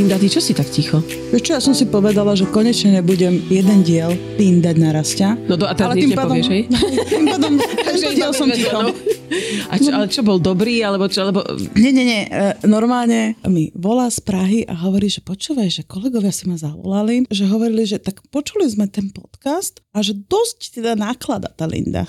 Linda, ty čo si tak ticho? Vieš čo, ja som si povedala, že konečne nebudem jeden diel pindať na rastia. No to a teraz nič nepovieš, hej? Tým pádom, tento diel som ticho. No. A čo, ale čo bol dobrý, alebo čo, alebo... Nie, nie, nie. E, normálne mi volá z Prahy a hovorí, že počúvaj, že kolegovia si ma zavolali, že hovorili, že tak počuli sme ten podcast a že dosť teda náklada tá Linda.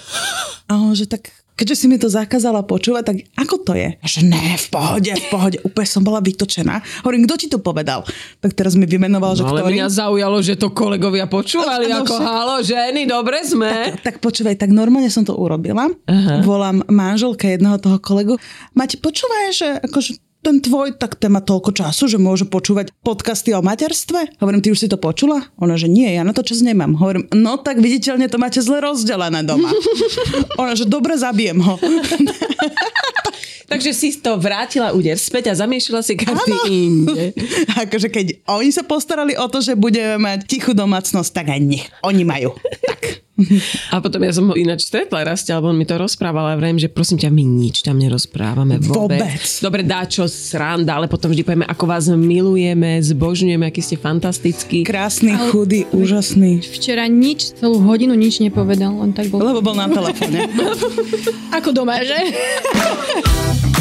A on, že tak keďže si mi to zakázala počúvať, tak ako to je? Že ne, v pohode, v pohode, úplne som bola vytočená. Hovorím, kto ti to povedal? Tak teraz mi vymenoval, že no, ale ktorý. mňa zaujalo, že to kolegovia počúvali, No, ako však- halo, ženy, dobre sme. Tak, tak počúvaj, tak normálne som to urobila. Aha. Volám manželke jedného toho kolegu. Mati, počúvaj, že akože ten tvoj, tak ten má toľko času, že môže počúvať podcasty o materstve? Hovorím, ty už si to počula? Ona, že nie, ja na to čas nemám. Hovorím, no tak viditeľne to máte zle rozdelené doma. Ona, že dobre, zabijem ho. Takže si to vrátila úder späť a zamiešala si karty inde. akože keď oni sa postarali o to, že budeme mať tichú domácnosť, tak aj nech. Oni majú. Tak. A potom ja som ho ináč stretla raz, alebo on mi to rozprával a vrajím, že prosím ťa, my nič tam nerozprávame vôbec. Vôbec. Dobre, dá čo sranda, ale potom vždy povieme, ako vás milujeme, zbožňujeme, aký ste fantastickí. Krásny, chudý, úžasný. Včera nič, celú hodinu nič nepovedal, on tak bol Lebo bol na telefóne. ako doma, že?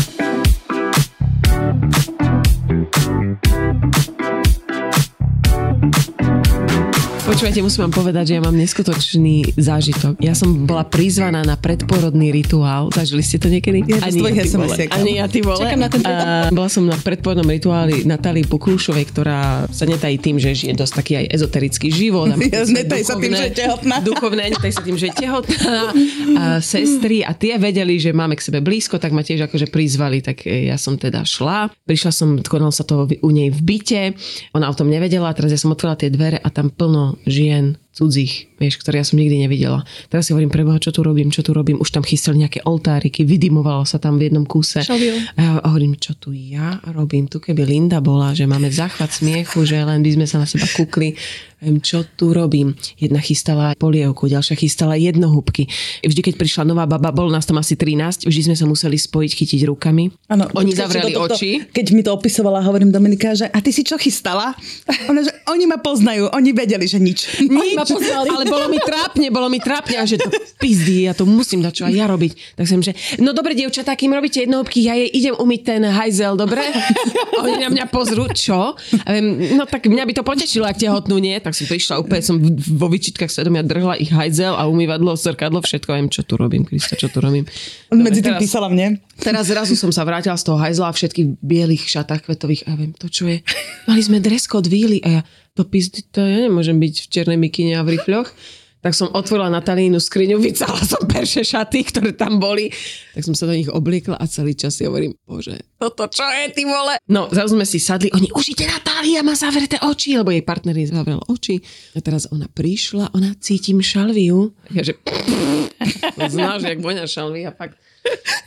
Počúvajte, musím vám povedať, že ja mám neskutočný zážitok. Ja som bola prizvaná na predporodný rituál. Zažili ste to niekedy? Ja z tvojich ty vole. Ani ja, ty vole. Čakám na ten A bola som na predporodnom rituáli Natálii Pokrúšovej, ktorá sa netají tým, že žije dosť taký aj ezoterický život. Ja, sa tým, že je tehotná. Duchovné, netají sa tým, že je tehotná. A sestry a tie vedeli, že máme k sebe blízko, tak ma tiež akože prizvali. Tak ja som teda šla. Prišla som, konal sa to u nej v byte. Ona o tom nevedela. Teraz ja som otvorila tie dvere a tam plno žien cudzích, vieš, ktoré ja som nikdy nevidela. Teraz si hovorím, preboha, čo tu robím, čo tu robím. Už tam chystali nejaké oltáriky, vydimovalo sa tam v jednom kúse. Šalviu. A hovorím, čo tu ja robím? Tu keby Linda bola, že máme záchvat smiechu, že len by sme sa na seba kúkli. Viem, čo tu robím? Jedna chystala polievku, ďalšia chystala jednohúbky. Vždy, keď prišla nová baba, bolo nás tam asi 13, vždy sme sa museli spojiť, chytiť rukami. Áno, Oni zavreli do tohto- oči. Keď mi to opisovala, hovorím Dominika, že a ty si čo chystala? Ona, že oni ma poznajú, oni vedeli, že nič. Nič, ale bolo mi trápne, bolo mi trápne a že to pizdy, ja to musím dať čo aj ja robiť. Tak som, že no dobre, dievčatá, kým robíte jednohúbky, ja jej idem umyť ten hajzel, dobre? A oni na mňa pozrú, čo? A viem, no tak mňa by to potešilo, ak tehotnú nie. Tak som prišla, úplne som vo vyčitkách svedomia drhla ich hajzel a umývadlo, zrkadlo, všetko. Viem, čo tu robím, Krista, čo tu robím. Medzi tým teraz- písala mne. Teraz zrazu som sa vrátila z toho hajzla a všetkých bielých šatách kvetových a ja viem, to čo je. Mali sme dress code víly a ja, to pizdy, to ja nemôžem byť v černej mikine a v rifľoch. Tak som otvorila Natalínu skriňu, vycala som perše šaty, ktoré tam boli. Tak som sa do nich obliekla a celý čas si hovorím, bože, toto čo je, ty vole? No, zrazu sme si sadli, oni, už ide Natália, má zavreté oči, lebo jej partner jej zavrel oči. A teraz ona prišla, ona cítim šalviu. Ja, že Znáš, jak voňa šalvia, fakt.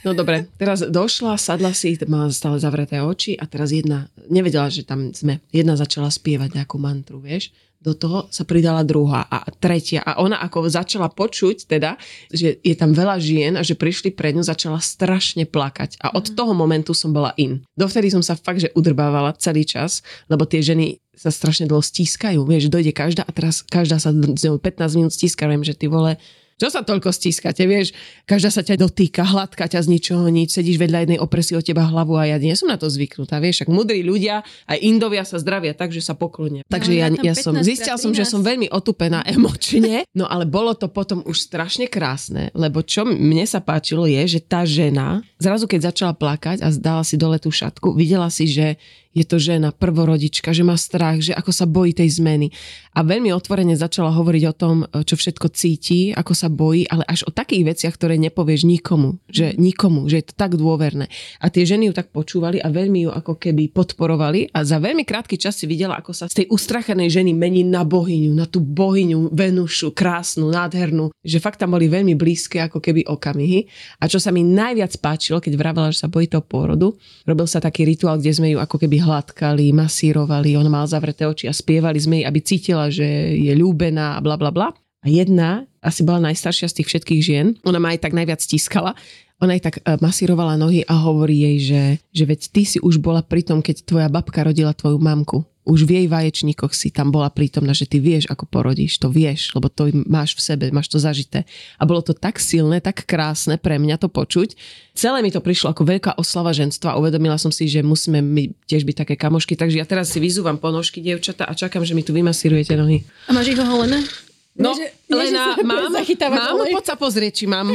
No dobre, teraz došla, sadla si, má stále zavreté oči a teraz jedna, nevedela, že tam sme, jedna začala spievať nejakú mantru, vieš. Do toho sa pridala druhá a tretia. A ona ako začala počuť teda, že je tam veľa žien a že prišli pred ňu, začala strašne plakať. A od toho momentu som bola in. Dovtedy som sa fakt, že udrbávala celý čas, lebo tie ženy sa strašne dlho stískajú, vieš, dojde každá a teraz každá sa s ňou 15 minút stíska, viem, že ty vole, čo sa toľko stískate, vieš? Každá sa ťa dotýka, hladká ťa z ničoho nič, sedíš vedľa jednej opresí o teba hlavu a ja nie som na to zvyknutá, vieš? Ak mudrí ľudia, aj Indovia sa zdravia tak, že sa poklonia. Takže ja, ja ja som, 15 zistila som, že 13. som veľmi otupená emočne, no ale bolo to potom už strašne krásne, lebo čo mne sa páčilo je, že tá žena zrazu keď začala plakať a dala si dole tú šatku, videla si, že je to žena, prvorodička, že má strach, že ako sa bojí tej zmeny. A veľmi otvorene začala hovoriť o tom, čo všetko cíti, ako sa bojí, ale až o takých veciach, ktoré nepovieš nikomu, že nikomu, že je to tak dôverné. A tie ženy ju tak počúvali a veľmi ju ako keby podporovali a za veľmi krátky čas si videla, ako sa z tej ustrachenej ženy mení na bohyňu, na tú bohyňu Venušu, krásnu, nádhernú, že fakt tam boli veľmi blízke ako keby okamihy. A čo sa mi najviac páčilo, keď vravela, že sa bojí toho pôrodu, robil sa taký rituál, kde sme ju ako keby hladkali, masírovali, on mal zavreté oči a spievali sme jej, aby cítila, že je ľúbená a bla bla bla. A jedna, asi bola najstaršia z tých všetkých žien, ona ma aj tak najviac stiskala, ona aj tak e, masírovala nohy a hovorí jej, že, že veď ty si už bola pri tom, keď tvoja babka rodila tvoju mamku už v jej vaječníkoch si tam bola prítomná, že ty vieš, ako porodíš, to vieš, lebo to máš v sebe, máš to zažité. A bolo to tak silné, tak krásne pre mňa to počuť. Celé mi to prišlo ako veľká oslava ženstva. Uvedomila som si, že musíme my tiež byť také kamošky, takže ja teraz si vyzúvam ponožky, dievčata, a čakám, že mi tu vymasírujete nohy. A máš ich oholené? No, že, Lena, mám, mám, no poď sa pozrieť, či mám.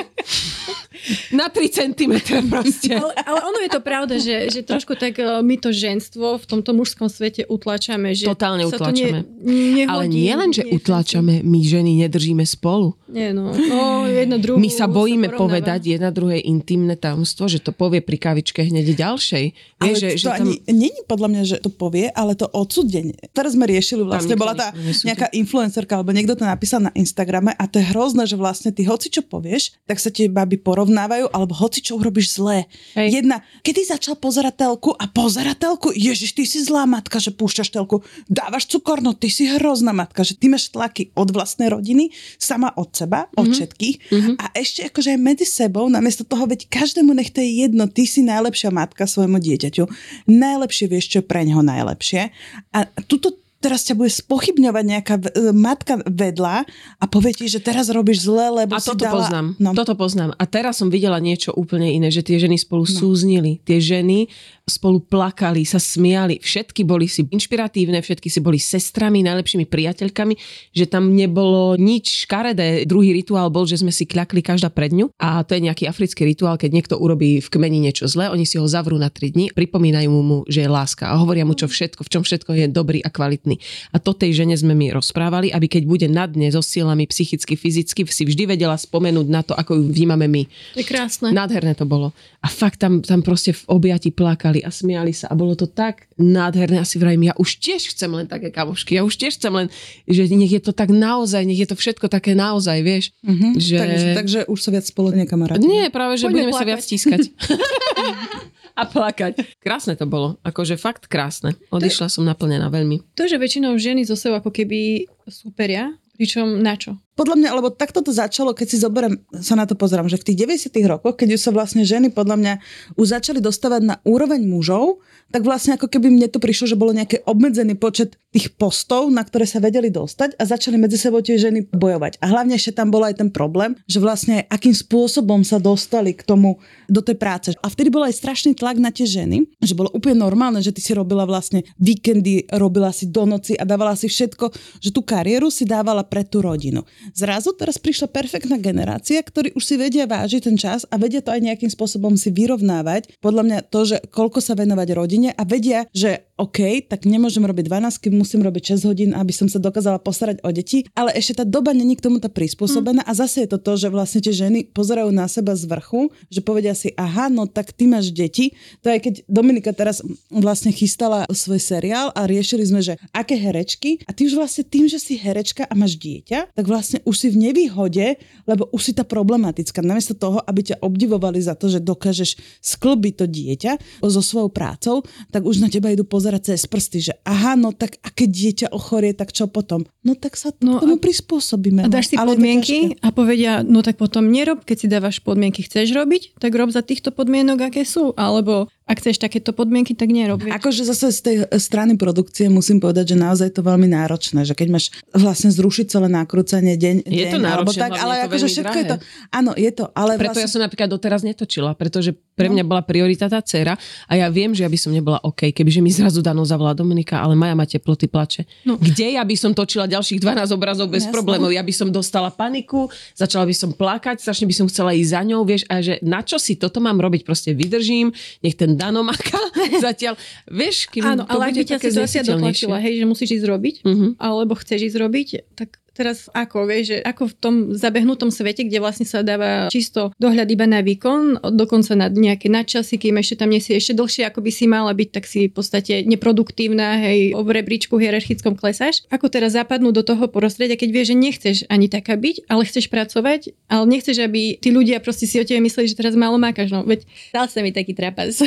Na 3 cm proste. Ale, ale ono je to pravda, že, že trošku tak e, my to ženstvo v tomto mužskom svete utlačame. Že Totálne utlačame. Ne, ale nie len, že utlačame, my ženy nedržíme spolu. Nie, no. no jedno druhú my sa bojíme sa povedať jedna druhé intimné tajomstvo, že to povie pri kavičke hneď ďalšej. Ale že, to že tam... ani, není podľa mňa, že to povie, ale to odsudenie. Teraz sme riešili vlastne, bola tá nejaká influencerka, alebo niekto to napísal na Instagrame a to je hrozné, že vlastne ty hoci čo povieš, tak sa tie baby porovnávajú, alebo hoci čo urobíš zlé. Hej. Jedna, kedy začal pozerať telku a pozerať telku, ježiš, ty si zlá matka, že púšťaš telku, dávaš cukor, no ty si hrozná matka, že ty máš tlaky od vlastnej rodiny, sama od seba, mm-hmm. od mhm. všetkých mm-hmm. a ešte akože aj medzi sebou, namiesto toho, veď každému nech to je jedno, ty si najlepšia matka svojmu dieťaťu, najlepšie vieš, čo je pre neho najlepšie a tuto teraz ťa bude spochybňovať nejaká e, matka vedľa a povie ti, že teraz robíš zle, lebo a si toto dala... poznám. No. Toto poznám. A teraz som videla niečo úplne iné, že tie ženy spolu no. súznili. Tie ženy spolu plakali, sa smiali. Všetky boli si inšpiratívne, všetky si boli sestrami, najlepšími priateľkami, že tam nebolo nič škaredé. Druhý rituál bol, že sme si kľakli každá pred ňu a to je nejaký africký rituál, keď niekto urobí v kmeni niečo zlé, oni si ho zavrú na 3 dní, pripomínajú mu, že je láska a hovoria mu, čo všetko, v čom všetko je dobrý a kvalitný. A to tej žene sme mi rozprávali, aby keď bude na dne so silami psychicky, fyzicky, si vždy vedela spomenúť na to, ako ju vnímame my. Je krásne. Nádherné to bolo. A fakt tam, tam proste v objati plakali a smiali sa a bolo to tak nádherné. Asi vrajím, ja už tiež chcem len také kamošky, ja už tiež chcem len, že nech je to tak naozaj, nech je to všetko také naozaj, vieš. Mm-hmm. Že... Takže, takže už sa viac spoločne kamaráti. Nie, práve, že Poďme budeme plakať. sa viac stískať. a plakať. Krásne to bolo. Akože fakt krásne. Odišla to, som naplnená veľmi. To, že väčšinou ženy zo sebou ako keby superia, pričom na čo? Podľa mňa, lebo takto to začalo, keď si zoberiem, sa na to pozerám, že v tých 90 rokoch, keď už sa vlastne ženy podľa mňa už začali dostávať na úroveň mužov, tak vlastne ako keby mne to prišlo, že bolo nejaký obmedzený počet tých postov, na ktoré sa vedeli dostať a začali medzi sebou tie ženy bojovať. A hlavne ešte tam bol aj ten problém, že vlastne akým spôsobom sa dostali k tomu, do tej práce. A vtedy bol aj strašný tlak na tie ženy, že bolo úplne normálne, že ty si robila vlastne víkendy, robila si do noci a dávala si všetko, že tú kariéru si dávala pre tú rodinu. Zrazu teraz prišla perfektná generácia, ktorí už si vedia vážiť ten čas a vedia to aj nejakým spôsobom si vyrovnávať. Podľa mňa to, že koľko sa venovať rodine a vedia, že OK, tak nemôžem robiť 12, musím robiť 6 hodín, aby som sa dokázala postarať o deti, ale ešte tá doba není k tomu tá prispôsobená mm. a zase je to to, že vlastne tie ženy pozerajú na seba z vrchu, že povedia si, aha, no tak ty máš deti. To aj keď Dominika teraz vlastne chystala svoj seriál a riešili sme, že aké herečky a ty už vlastne tým, že si herečka a máš dieťa, tak vlastne už si v nevýhode, lebo už si tá problematická. Namiesto toho, aby ťa obdivovali za to, že dokážeš sklbiť to dieťa so svojou prácou, tak už na teba idú pozerať cez prsty, že aha, no tak a keď dieťa ochorie, tak čo potom? No tak sa no, k tomu prispôsobíme. A dáš si no. podmienky a povedia, no tak potom nerob, keď si dávaš podmienky, chceš robiť, tak rob za týchto podmienok, aké sú. Alebo ak chceš takéto podmienky, tak nerob. vieš. Akože zase z tej strany produkcie musím povedať, že naozaj je to veľmi náročné, že keď máš vlastne zrušiť celé nakrúcanie deň, Je deň to alebo náročné, tak, hlavne ale akože všetko je to, drahé. áno, je to, ale Preto ja vlastne, som napríklad doteraz netočila, pretože pre No. mňa bola priorita tá dcera a ja viem, že ja by som nebola OK, kebyže mi zrazu Dano zavolá Dominika, ale Maja má teploty, plače. No. Kde ja by som točila ďalších 12 obrazov bez Jasné. problémov? Ja by som dostala paniku, začala by som plakať, strašne by som chcela ísť za ňou, vieš, a že na čo si toto mám robiť, proste vydržím, nech ten Dano maká zatiaľ, vieš, kým Áno, ale ak by ťa situácia dotlačila, hej, že musíš ísť robiť, Mhm. alebo chceš ísť robiť, tak teraz ako, vieš, že ako v tom zabehnutom svete, kde vlastne sa dáva čisto dohľad iba na výkon, dokonca na nejaké nadčasy, kým ešte tam nie si ešte dlhšie, ako by si mala byť, tak si v podstate neproduktívna, hej, v rebríčku hierarchickom klesáš. Ako teraz zapadnú do toho prostredia, keď vieš, že nechceš ani taká byť, ale chceš pracovať, ale nechceš, aby tí ľudia proste si o tebe mysleli, že teraz málo mákaš, no veď stal sa mi taký trapas.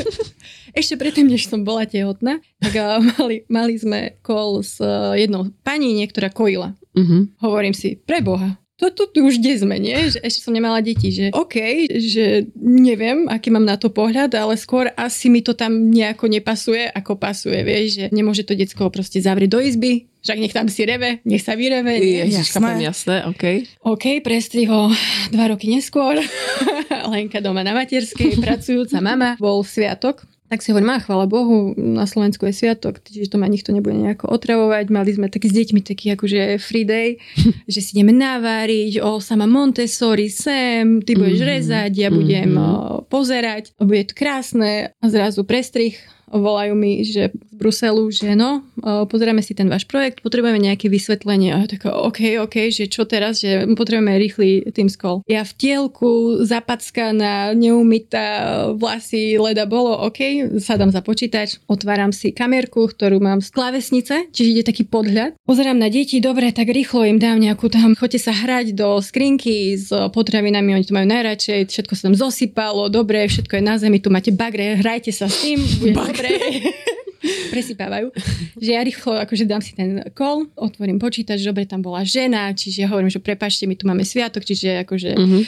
ešte predtým, než som bola tehotná, tak mali, mali sme call s a, jednou pani, niektorá kojila. Mhm. Hovorím si, preboha, toto tu už kde sme, nie? Že ešte som nemala deti, že OK, že neviem, aký mám na to pohľad, ale skôr asi mi to tam nejako nepasuje, ako pasuje, vieš, že nemôže to decko proste zavrieť do izby, však nech tam si reve, nech sa vyreve. Ježiš, Jasné. jasné, OK. OK, prestriho dva roky neskôr. Lenka doma na materskej, pracujúca mama. Bol sviatok. Tak si hovorím, má, chvála Bohu, na Slovensku je sviatok, čiže to ma nikto nebude nejako otravovať. Mali sme taký s deťmi taký akože free day, že si ideme naváriť, o sama Montessori sem, ty budeš Mhm. rezať, ja budem Mhm. o, pozerať, bude to krásne a zrazu prestrih volajú mi, že z Bruselu, že no, o, pozrieme si ten váš projekt, potrebujeme nejaké vysvetlenie. A ja taká, OK, OK, že čo teraz, že potrebujeme rýchly Teams call. Ja v tielku, zapackaná, neumytá, vlasy, leda bolo, OK, sadám za počítač, otváram si kamerku, ktorú mám z klávesnice, čiže ide taký podhľad. Pozerám na deti, dobre, tak rýchlo im dám nejakú tam, choďte sa hrať do skrinky s potravinami, oni to majú najradšej, všetko sa tam zosypalo, dobre, všetko je na zemi, tu máte bagre, hrajte sa s tým, bude dobre. Presypávajú. Že ja rýchlo akože dám si ten call, otvorím počítač, dobre, tam bola žena, čiže ja hovorím, že prepačte, my tu máme sviatok, čiže akože Mhm.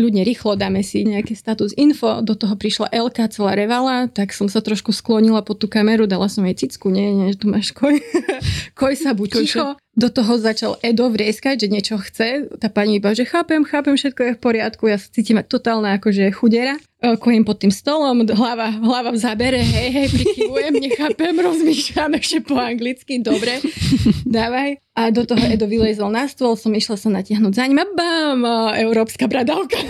Kľudne rýchlo dáme si nejaké status info, do toho prišla Elka, celá revala, tak som sa trošku sklonila pod tú kameru, dala som jej cicku, nie, nie, tu máš koj. koj sa buď ticho. Do toho začal Edo vrieskať, že niečo chce. Tá pani iba, že chápem, chápem, všetko je v poriadku. Ja sa cítim ako totálna akože chudera. E, Kojím pod tým stolom, hlava, hlava v zábere, hej, hej, prikyvujem, nechápem, rozmýšľam ešte po anglicky, dobre, dávaj. A do toho Edo vylezol na stôl, som išla sa natiahnuť za ním a bam, európska bradavka.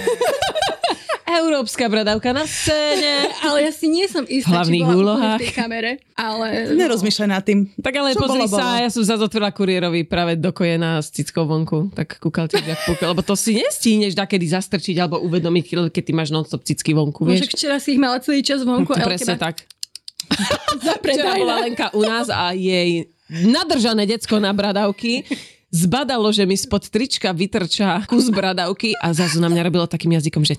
Európska bradavka na scéne. Ale ja si nie som istá, hlavných či bola v tej kamere. Ale nerozmýšľaj nad tým. Tak ale Čo pozri bolo, bolo. sa, ja som zase otvorila kuriérovi práve dokojená s cickou vonku. Tak kúkal ti jak púkal, lebo to si nestihneš dakedy zastrčiť alebo uvedomiť, keď ty máš non-stop cicky vonku, Môže vieš. včera si ich mala celý čas vonku. To presne tak. Včera bola Lenka u nás a jej nadržané decko na bradavky zbadalo, že mi spod trička vytrčá kus bradavky a zrazu na mňa robilo takým jazykom, že...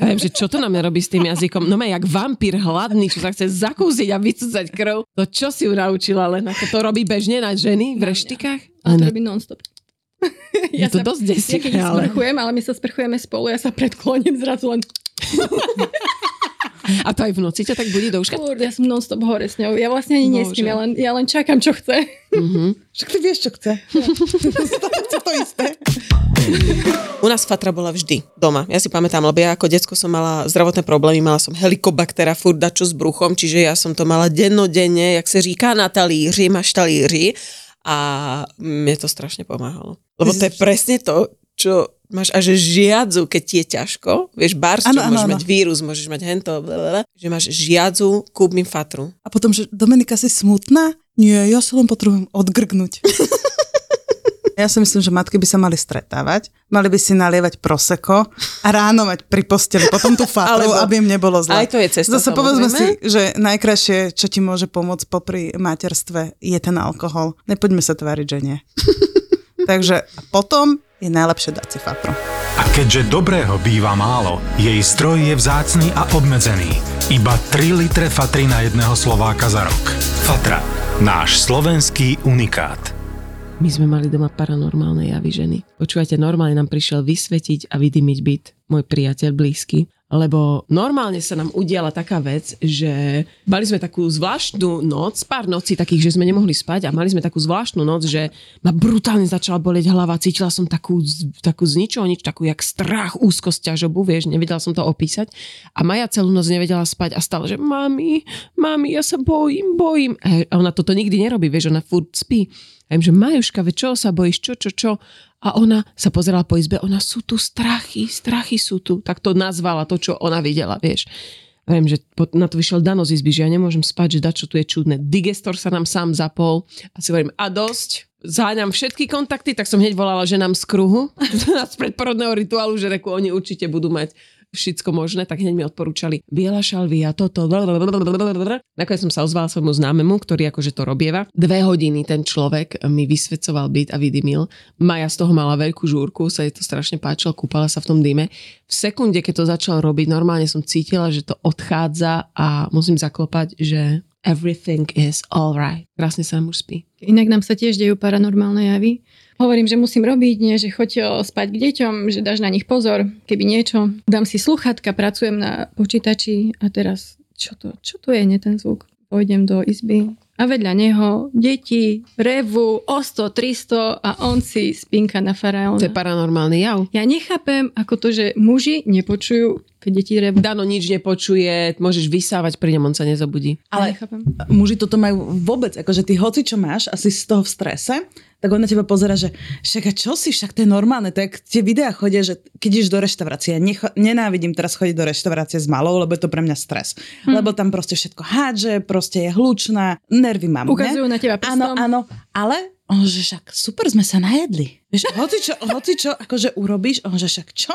Ja viem, že čo to na mňa robí s tým jazykom? No ma jak vampír hladný, čo sa chce zakúsiť a vycúcať krv. To čo si ju naučila len ako to robí bežne na ženy v reštikách? Ale to robí non-stop. je to dosť Ja desivé, keď ale... sprchujem, ale my sa sprchujeme spolu, ja sa predkloním zrazu len... A to aj v noci ťa tak budí do uška? Kurde, ja som non-stop hore s ňou. Ja vlastne ani Bože. nespím, ja len, ja len čakám, čo chce. Však ty vieš, čo chce. chce to isté. U nás fatra bola vždy doma. Ja si pamätám, lebo ja ako decko som mala zdravotné problémy, mala som helikobaktera, furt dačo s bruchom, čiže ja som to mala dennodenne, jak sa říká na talíři, máš talíři a mne to strašne pomáhalo. Lebo to je presne to, čo máš až žiadzu, keď ti je ťažko. Vieš, áno, môžeš áno. mať vírus, môžeš mať hento, blablabla, že máš žiadzu, kúp mi fatru. A potom, že Dominika si smutná? Nie, ja sa len potrebujem odgrgnúť. Ja si myslím, že matky by sa mali stretávať, mali by si nalievať proseko a ráno mať pri posteli potom tú fatru, Alebo- aby im nebolo zle. Aj to je cesta, Zase povedzme si, že najkrajšie, čo ti môže pomôcť popri materstve, je ten alkohol. Nepoďme sa tváriť, že nie. Takže potom je najlepšie dať si fatru. A keďže dobrého býva málo, jej zdroj je vzácný a obmedzený. Iba 3 litre fatry na jedného Slováka za rok. Fatra. Náš slovenský unikát. My sme mali doma paranormálne javy ženy. Počúvajte, normálne nám prišiel vysvetiť a vydymiť byt môj priateľ blízky lebo normálne sa nám udiala taká vec, že mali sme takú zvláštnu noc, pár nocí takých, že sme nemohli spať a mali sme takú zvláštnu noc, že ma brutálne začala boleť hlava, cítila som takú, takú z ničoho nič, takú jak strach, úzkosť, ťažobu, vieš, nevedela som to opísať a Maja celú noc nevedela spať a stále, že mami, mami, ja sa bojím, bojím. A ona toto nikdy nerobí, vieš, ona furt spí. A im, že Majuška, ve čo sa bojíš, čo, čo, čo? A ona sa pozerala po izbe, ona sú tu strachy, strachy sú tu. Tak to nazvala to, čo ona videla, vieš. Viem, že na to vyšiel Dano z izby, že ja nemôžem spať, že dačo tu je čudné. Digestor sa nám sám zapol a si hovorím, a dosť, záňam všetky kontakty, tak som hneď volala ženám z kruhu z predporodného rituálu, že reku, oni určite budú mať všetko možné, tak hneď mi odporúčali biela šalvia, toto. Nakoniec som sa ozvala svojmu známemu, ktorý akože to robieva. Dve hodiny ten človek mi vysvedcoval byt a vydymil. Maja z toho mala veľkú žúrku, sa jej to strašne páčilo, kúpala sa v tom dýme. V sekunde, keď to začal robiť, normálne som cítila, že to odchádza a musím zaklopať, že everything is alright. Krásne sa už spí. Inak nám sa tiež dejú paranormálne javy hovorím, že musím robiť, nie, že choď spať k deťom, že dáš na nich pozor, keby niečo. Dám si sluchatka, pracujem na počítači a teraz, čo to, čo to je, nie ten zvuk? Pôjdem do izby a vedľa neho deti revu o 100, 300 a on si spinka na faraóna. To je paranormálny jav. Ja nechápem, ako to, že muži nepočujú, keď deti revu. Dano nič nepočuje, môžeš vysávať, pri ňom on sa nezobudí. Ale nechápem. muži toto majú vôbec, akože ty hoci čo máš, asi z toho v strese, tak on na teba pozera, že však a čo si, však to je normálne, tak tie videá chodia, že keď ideš do reštaurácie, ja necho- nenávidím teraz chodiť do reštaurácie s malou, lebo je to pre mňa stres. Hm. Lebo tam proste všetko hádže, proste je hlučná, nervy mám. Ukazujú ne? na teba prstom. Áno, áno, ale on, že však super sme sa najedli. Vieš, hoci čo, hoci čo akože urobíš, on, že však čo?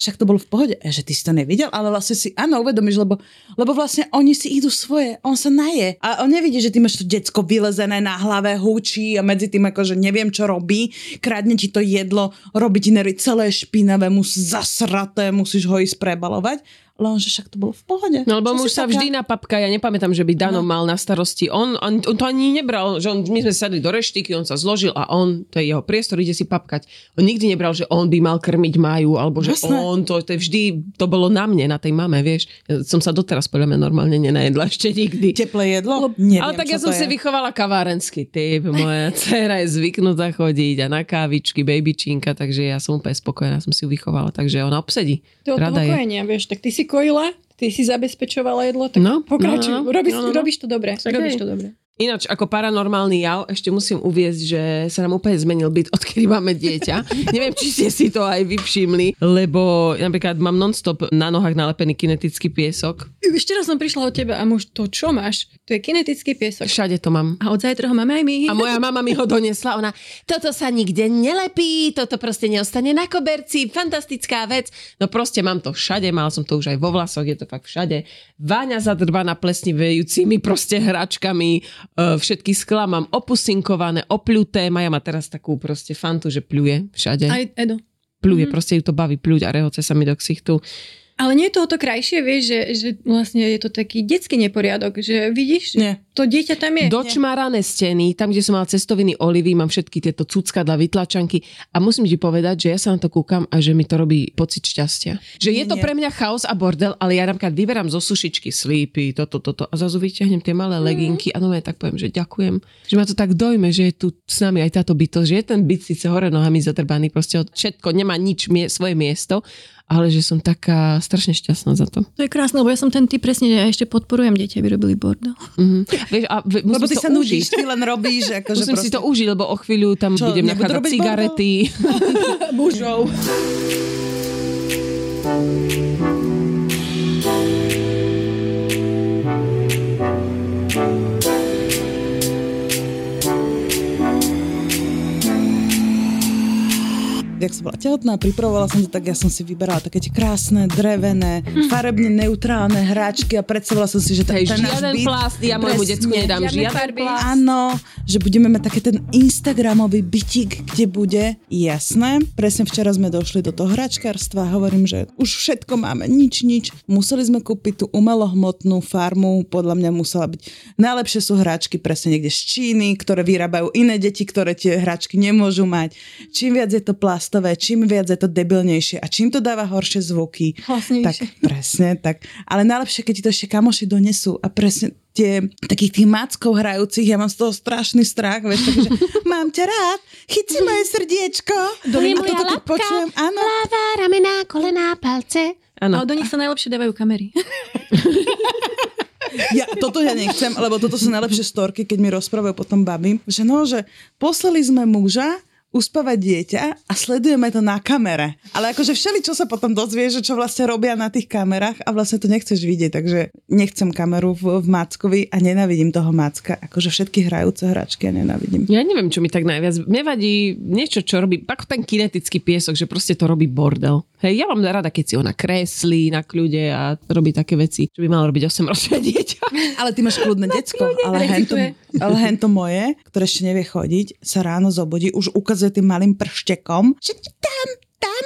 Však to bolo v pohode. A že ty si to nevidel, ale vlastne si, áno, uvedomíš, lebo, lebo vlastne oni si idú svoje, on sa naje. A on nevidí, že ty máš to decko vylezené na hlave, húči a medzi tým akože neviem, čo robí, kradne ti to jedlo, robí ti nervy celé špinavé, musí zasraté, musíš ho ísť prebalovať lenže však to bolo v pohode. No lebo muž sa taká? vždy napapka, ja nepamätám, že by Dano no. mal na starosti. On, on, on, to ani nebral, že on, my sme sadli do reštiky, on sa zložil a on, to je jeho priestor, ide si papkať. On nikdy nebral, že on by mal krmiť Maju, alebo že Jasné. on, to, to je vždy, to bolo na mne, na tej mame, vieš. Ja som sa doteraz podľa mňa normálne nenajedla ešte nikdy. Teplé jedlo? Neviem, Ale tak ja som si vychovala kavárenský typ. Moja dcera je zvyknutá chodiť a na kávičky, babyčinka, takže ja som úplne spokojná, som si ju vychovala, takže ona obsedí. To od toho kojenia, vieš, tak ty si kojila, ty si zabezpečovala jedlo, tak No, pokračuj, no, no, robíš, no, no, no. robíš to dobre, Tak robíš to dobre. Ináč, ako paranormálny jav, ešte musím uviezť, že sa nám úplne zmenil byt, odkedy máme dieťa. Neviem, či ste si to aj vy všimli, lebo napríklad mám non-stop na nohách nalepený kinetický piesok. Včera som prišla od teba a muž, to čo máš? To je kinetický piesok. Všade to mám. A od zajtra ho máme aj my. A moja mama mi ho donesla, ona, toto sa nikde nelepí, toto proste neostane na koberci, fantastická vec. No proste mám to všade, mal som to už aj vo vlasoch, je to fakt všade. Váňa zadrbaná plesnivejúcimi proste hračkami, všetky skla mám opusinkované, opľuté, Maja má teraz takú proste fantu, že pľuje všade. Aj Edo. Pľuje, proste ju to baví pľuť a rehoce sa mi do ksichtu. Ale nie je to o to krajšie, vieš, že, že vlastne je to taký detský neporiadok, že vidíš, Nie. to dieťa tam je. Dočmarané steny, tam, kde som mala cestoviny olivy, mám všetky tieto cuckadla, vytlačanky a musím ti povedať, že ja sa na to kúkam a že mi to robí pocit šťastia. Že je to Nie. pre mňa chaos a bordel, ale ja napríklad vyberám zo sušičky slípy, toto, toto a zrazu vyťahnem tie malé leginky a no ja tak poviem, že ďakujem. Že ma to tak dojme, že je tu s nami aj táto bytosť, že je ten byt síce hore nohami zadrbaný, proste všetko, nemá nič mie- svoje miesto, ale že som taká strašne šťastná za to. To je krásne, lebo ja som ten typ presne, ja ešte podporujem deti, aby robili bordel. Mhm. Vieš, a v, musím Lebo ty sa nudíš, ty len robíš, akože Musím proste... si to užiť, lebo o chvíľu tam Čo, budem nachádzať cigarety. Mužov. Jak som bola tehotná, pripravovala som to, tak ja som si vyberala také tie krásne, drevené, farebne neutrálne hráčky a predstavila som si, že ten, Hej, ten náš byt, plast, ja môjmu decku nedám žiaden plast. Áno, že budeme mať také ten Instagramový bytik, kde bude jasné. Presne včera sme došli do toho hračkárstva hovorím, že už všetko máme, nič, nič. Museli sme kúpiť tú umelohmotnú farmu, podľa mňa musela byť. Najlepšie sú hračky presne niekde z Číny, ktoré vyrábajú iné deti, ktoré tie hračky nemôžu mať. Čím viac je to plastové, čím viac je to debilnejšie a čím to dáva horšie zvuky. Hlasnejšie. Tak presne, tak. Ale najlepšie, keď ti to ešte kamoši donesú a presne tie takých tých mackov hrajúcich, ja mám z toho strašný strach, vieš, takže, že mám ťa rád, chyť si moje srdiečko. A moja toto labka, počujem, áno, hlava, ramená, kolená, palce. Áno. Ale do nich sa najlepšie dávajú kamery. ja, toto ja nechcem, lebo toto sú najlepšie storky, keď mi rozprávajú potom babi, že no, že poslali sme muža uspávať dieťa a sledujeme to na kamere. Ale akože všeli, čo sa potom dozvie, že čo vlastne robia na tých kamerách a vlastne to nechceš vidieť, takže nechcem kameru v, v Mackovi a nenávidím toho Macka. Akože všetky hrajúce hračky ja nenávidím. Ja neviem, čo mi tak najviac. Mne vadí niečo, čo robí, ako ten kinetický piesok, že proste to robí bordel. Hej, ja mám rada, keď si ona kreslí na kľude a robí také veci, čo by malo robiť 8-ročné dieťa. Ale ty máš kľudné decko. Ale hento, ale hento moje, ktoré ešte nevie chodiť, sa ráno zobudí, už ukazuje tým malým prštekom, že tam, tam,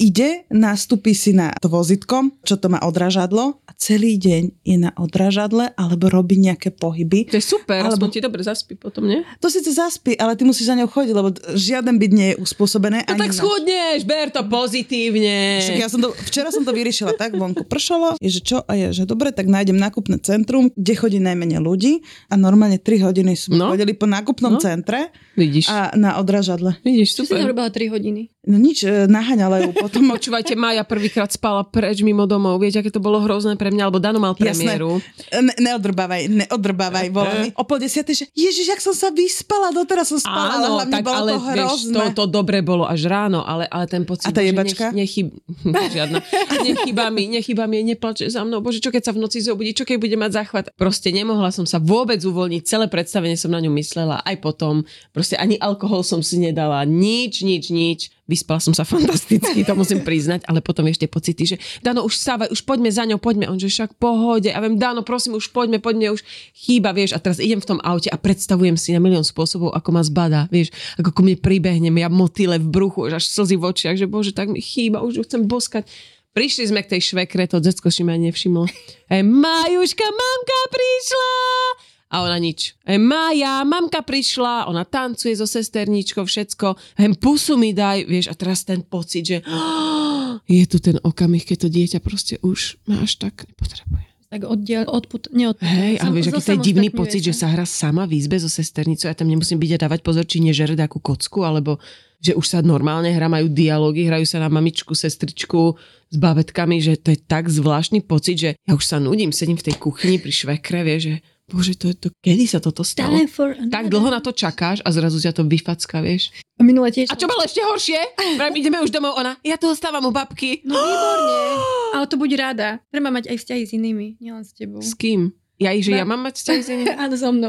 ide, nastúpi si na to vozitko, čo to má odrážadlo celý deň je na odrážadle alebo robí nejaké pohyby. To je super, Alebo- ti dobre zaspí potom, nie? To síce zaspí, ale ty musíš za ňou chodiť, lebo žiaden byt nie je uspôsobené. No ani tak na- schudneš, ber to pozitívne. Však ja som to, včera som to vyriešila tak, vonku pršalo, je, že čo, a je, že dobre, tak nájdem nákupné centrum, kde chodí najmenej ľudí a normálne 3 hodiny sme No. chodili po nákupnom No. centre Vidíš, a na odražadle. vidíš, Čo si tam super. robila 3 hodiny? No nič, e, naháňala ju potom. Počúvajte, Maja prvýkrát spala preč mimo domov. Viete, aké to bolo hrozné pre mňa, alebo Dano mal premiéru. Ne, neodrbávaj, neodrbávaj, volá mi. O pol desiatej, že ježiš, jak som sa vyspala, doteraz som spala, ale Áno, hlavne tak bolo ale to vieš, hrozné. to, to dobre bolo až ráno, ale, ale ten pocit, A tá jebačka? Nech, nechyb, žiadna, nechýba mi, nechýba mi, neplače za mnou, bože, čo keď sa v noci zobudí, čo keď bude mať záchvat. Proste nemohla som sa vôbec uvoľniť, celé predstavenie som na ňu myslela, aj potom, proste ani alkohol som si nedala, nič, nič, nič. Vyspala som sa fantasticky, to musím priznať, ale potom vieš tie pocity, že Dano, už sávaj, už poďme za ňou, poďme. On, že však pohode. A viem, Dano, prosím, už poďme, poďme, už chýba, vieš. A teraz idem v tom aute a predstavujem si na milión spôsobov, ako ma zbada, vieš, ako ku mne pribehnem, ja motyle v bruchu, až slzy v očiach, že bože, tak mi chýba, už ju chcem boskať. Prišli sme k tej švekre, to decko si ma nevšimlo. Ej, Majuška, mamka prišla! A ona nič. Ej, Maja, mamka prišla, ona tancuje so sesterničkou, všetko. Ej, pusu mi daj, vieš, a teraz ten pocit, že je tu ten okamih, keď to dieťa proste už až tak nepotrebuje. Tak oddiel, odput, neodput. Hej, ale vieš, aký to je divný pocit, že sa... hrá sama v izbe so sesternicou, ja tam nemusím byť a dávať pozor, či nežere takú kocku, alebo že už sa normálne hrá, majú dialógy, hrajú sa na mamičku, sestričku s babetkami, že to je tak zvláštny pocit, že ja už sa nudím, sedím v tej kuchyni pri švekre, vieš, že bože, to, to, kedy sa toto stalo? For Tak dlho na to čakáš a zrazu ťa to vyfacka, vieš. A minule tiež. A čo bolo ešte horšie? Vrajme, ideme už domov, ona, ja tu ostávam u babky. No výborne. Ale to buď rada. Treba mať aj vzťahy s inými, nielen s tebou. S kým? Ja, že ja mám mať vzťahy s iným? Áno, so mnou.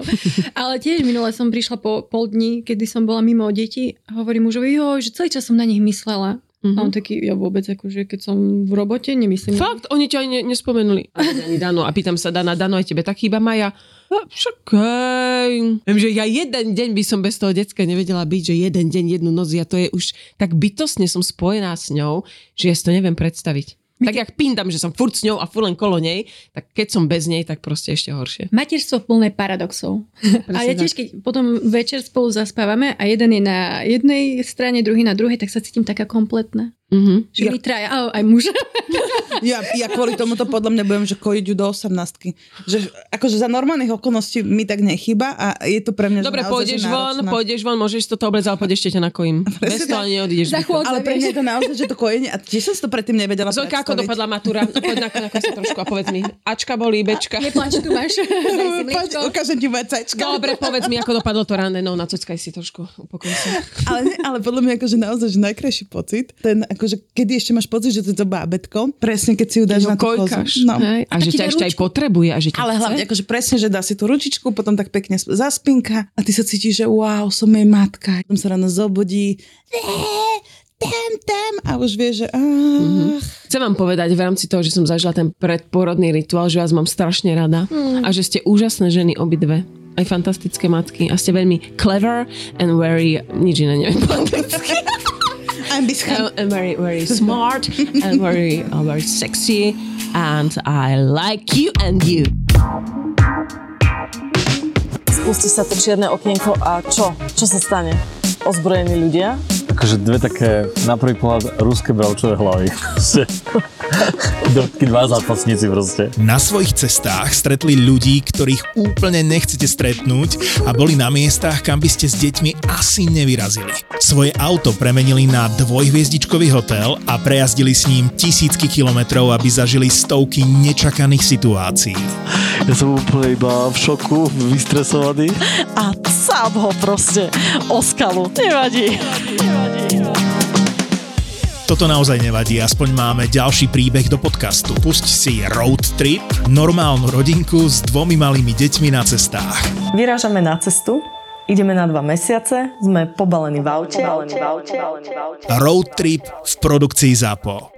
Ale tiež minule som prišla po pol dní, kedy som bola mimo deti a hovorím mužovi, jo, že celý čas som na nich myslela. A on Mhm. taký, ja vôbec, akože keď som v robote, nemyslím. Fakt, oni ťa aj ne, nespomenuli. Ani Dano. A pýtam sa Dana, Dano, aj tebe tak chýba Maja? A však hej. Viem, že ja jeden deň by som bez toho decka nevedela byť, že jeden deň, jednu noc, ja to je už tak bytostne som spojená s ňou, že ja si to neviem predstaviť. Tak jak pindam, že som furt s ňou a furt len kolo nej, tak keď som bez nej, tak proste ešte horšie. Materstvo plné paradoxov. a ja tiež, keď potom večer spolu zaspávame a jeden je na jednej strane, druhý na druhej, tak sa cítim taká kompletná. Mhm. Že my traja, á, aj muž. Ja, ja kvôli tomuto podľa mňa budem, že kojiť ju do 18 Že akože za normálnych okolností mi tak nechýba a je to pre mňa, že Dobre, naozaj, pôjdeš že von, pôjdeš von, môžeš toto oblec, ale pôjdeš ešte ťa nakojím. Bez toho neodídeš. Ale pre mňa je to naozaj, že to kojenie, a tiež som si to predtým nevedela Zojka, ako dopadla matúra? No, Poď na, na sa trošku a povedz mi. Ačka boli, bečka. Neplač, tu máš. Poď, ukážem ti. Dobre, povedz mi, ako dopadlo to ranné, no nacockaj si trošku, upokoj sa. Ale, ale podľa mňa akože naozaj, že najkrajší pocit, ten akože, kedy ešte máš pocit, že to je to bábetko, presne keď si ju dáš ho na tú kozu. kojkaš, No. hej? A, že ťa ešte aj potrebuje a že ťa Ale chce. hlavne akože presne, že dá si tú ručičku, potom tak pekne sp- zaspinka a ty sa cítiš, že wow, som jej matka. Potom sa ráno zobudí, "Eee, tam, tam a už vie, že ach, Mhm. Chcem vám povedať v rámci toho, že som zažila ten predporodný rituál, že vás mám strašne rada a že ste úžasné ženy obidve. Aj fantastické matky a ste veľmi clever and very, nič iné neviem po anglicky. Ambiskan. and very, very smart and very, uh, very sexy and I like you and you. Spustí sa to čierne okienko a čo? Čo sa stane? Ozbrojení ľudia? Akože dve také na prvý pohľad ruské bravčové hlavy. Takí dva zápasníci proste. Na svojich cestách stretli ľudí, ktorých úplne nechcete stretnúť a boli na miestach, kam by ste s deťmi asi nevyrazili. Svoje auto premenili na dvojhviezdičkový hotel a prejazdili s ním tisícky kilometrov, aby zažili stovky nečakaných situácií. Ja som úplne iba v šoku, vystresovaný. A sám ho proste o skalu. Nevadí. Toto naozaj nevadí, aspoň máme ďalší príbeh do podcastu. Pusť si Road Trip, normálnu rodinku s dvomi malými deťmi na cestách. Vyrážame na cestu, ideme na dva mesiace, sme pobalení v aute. Road Trip v produkcii ZAPO.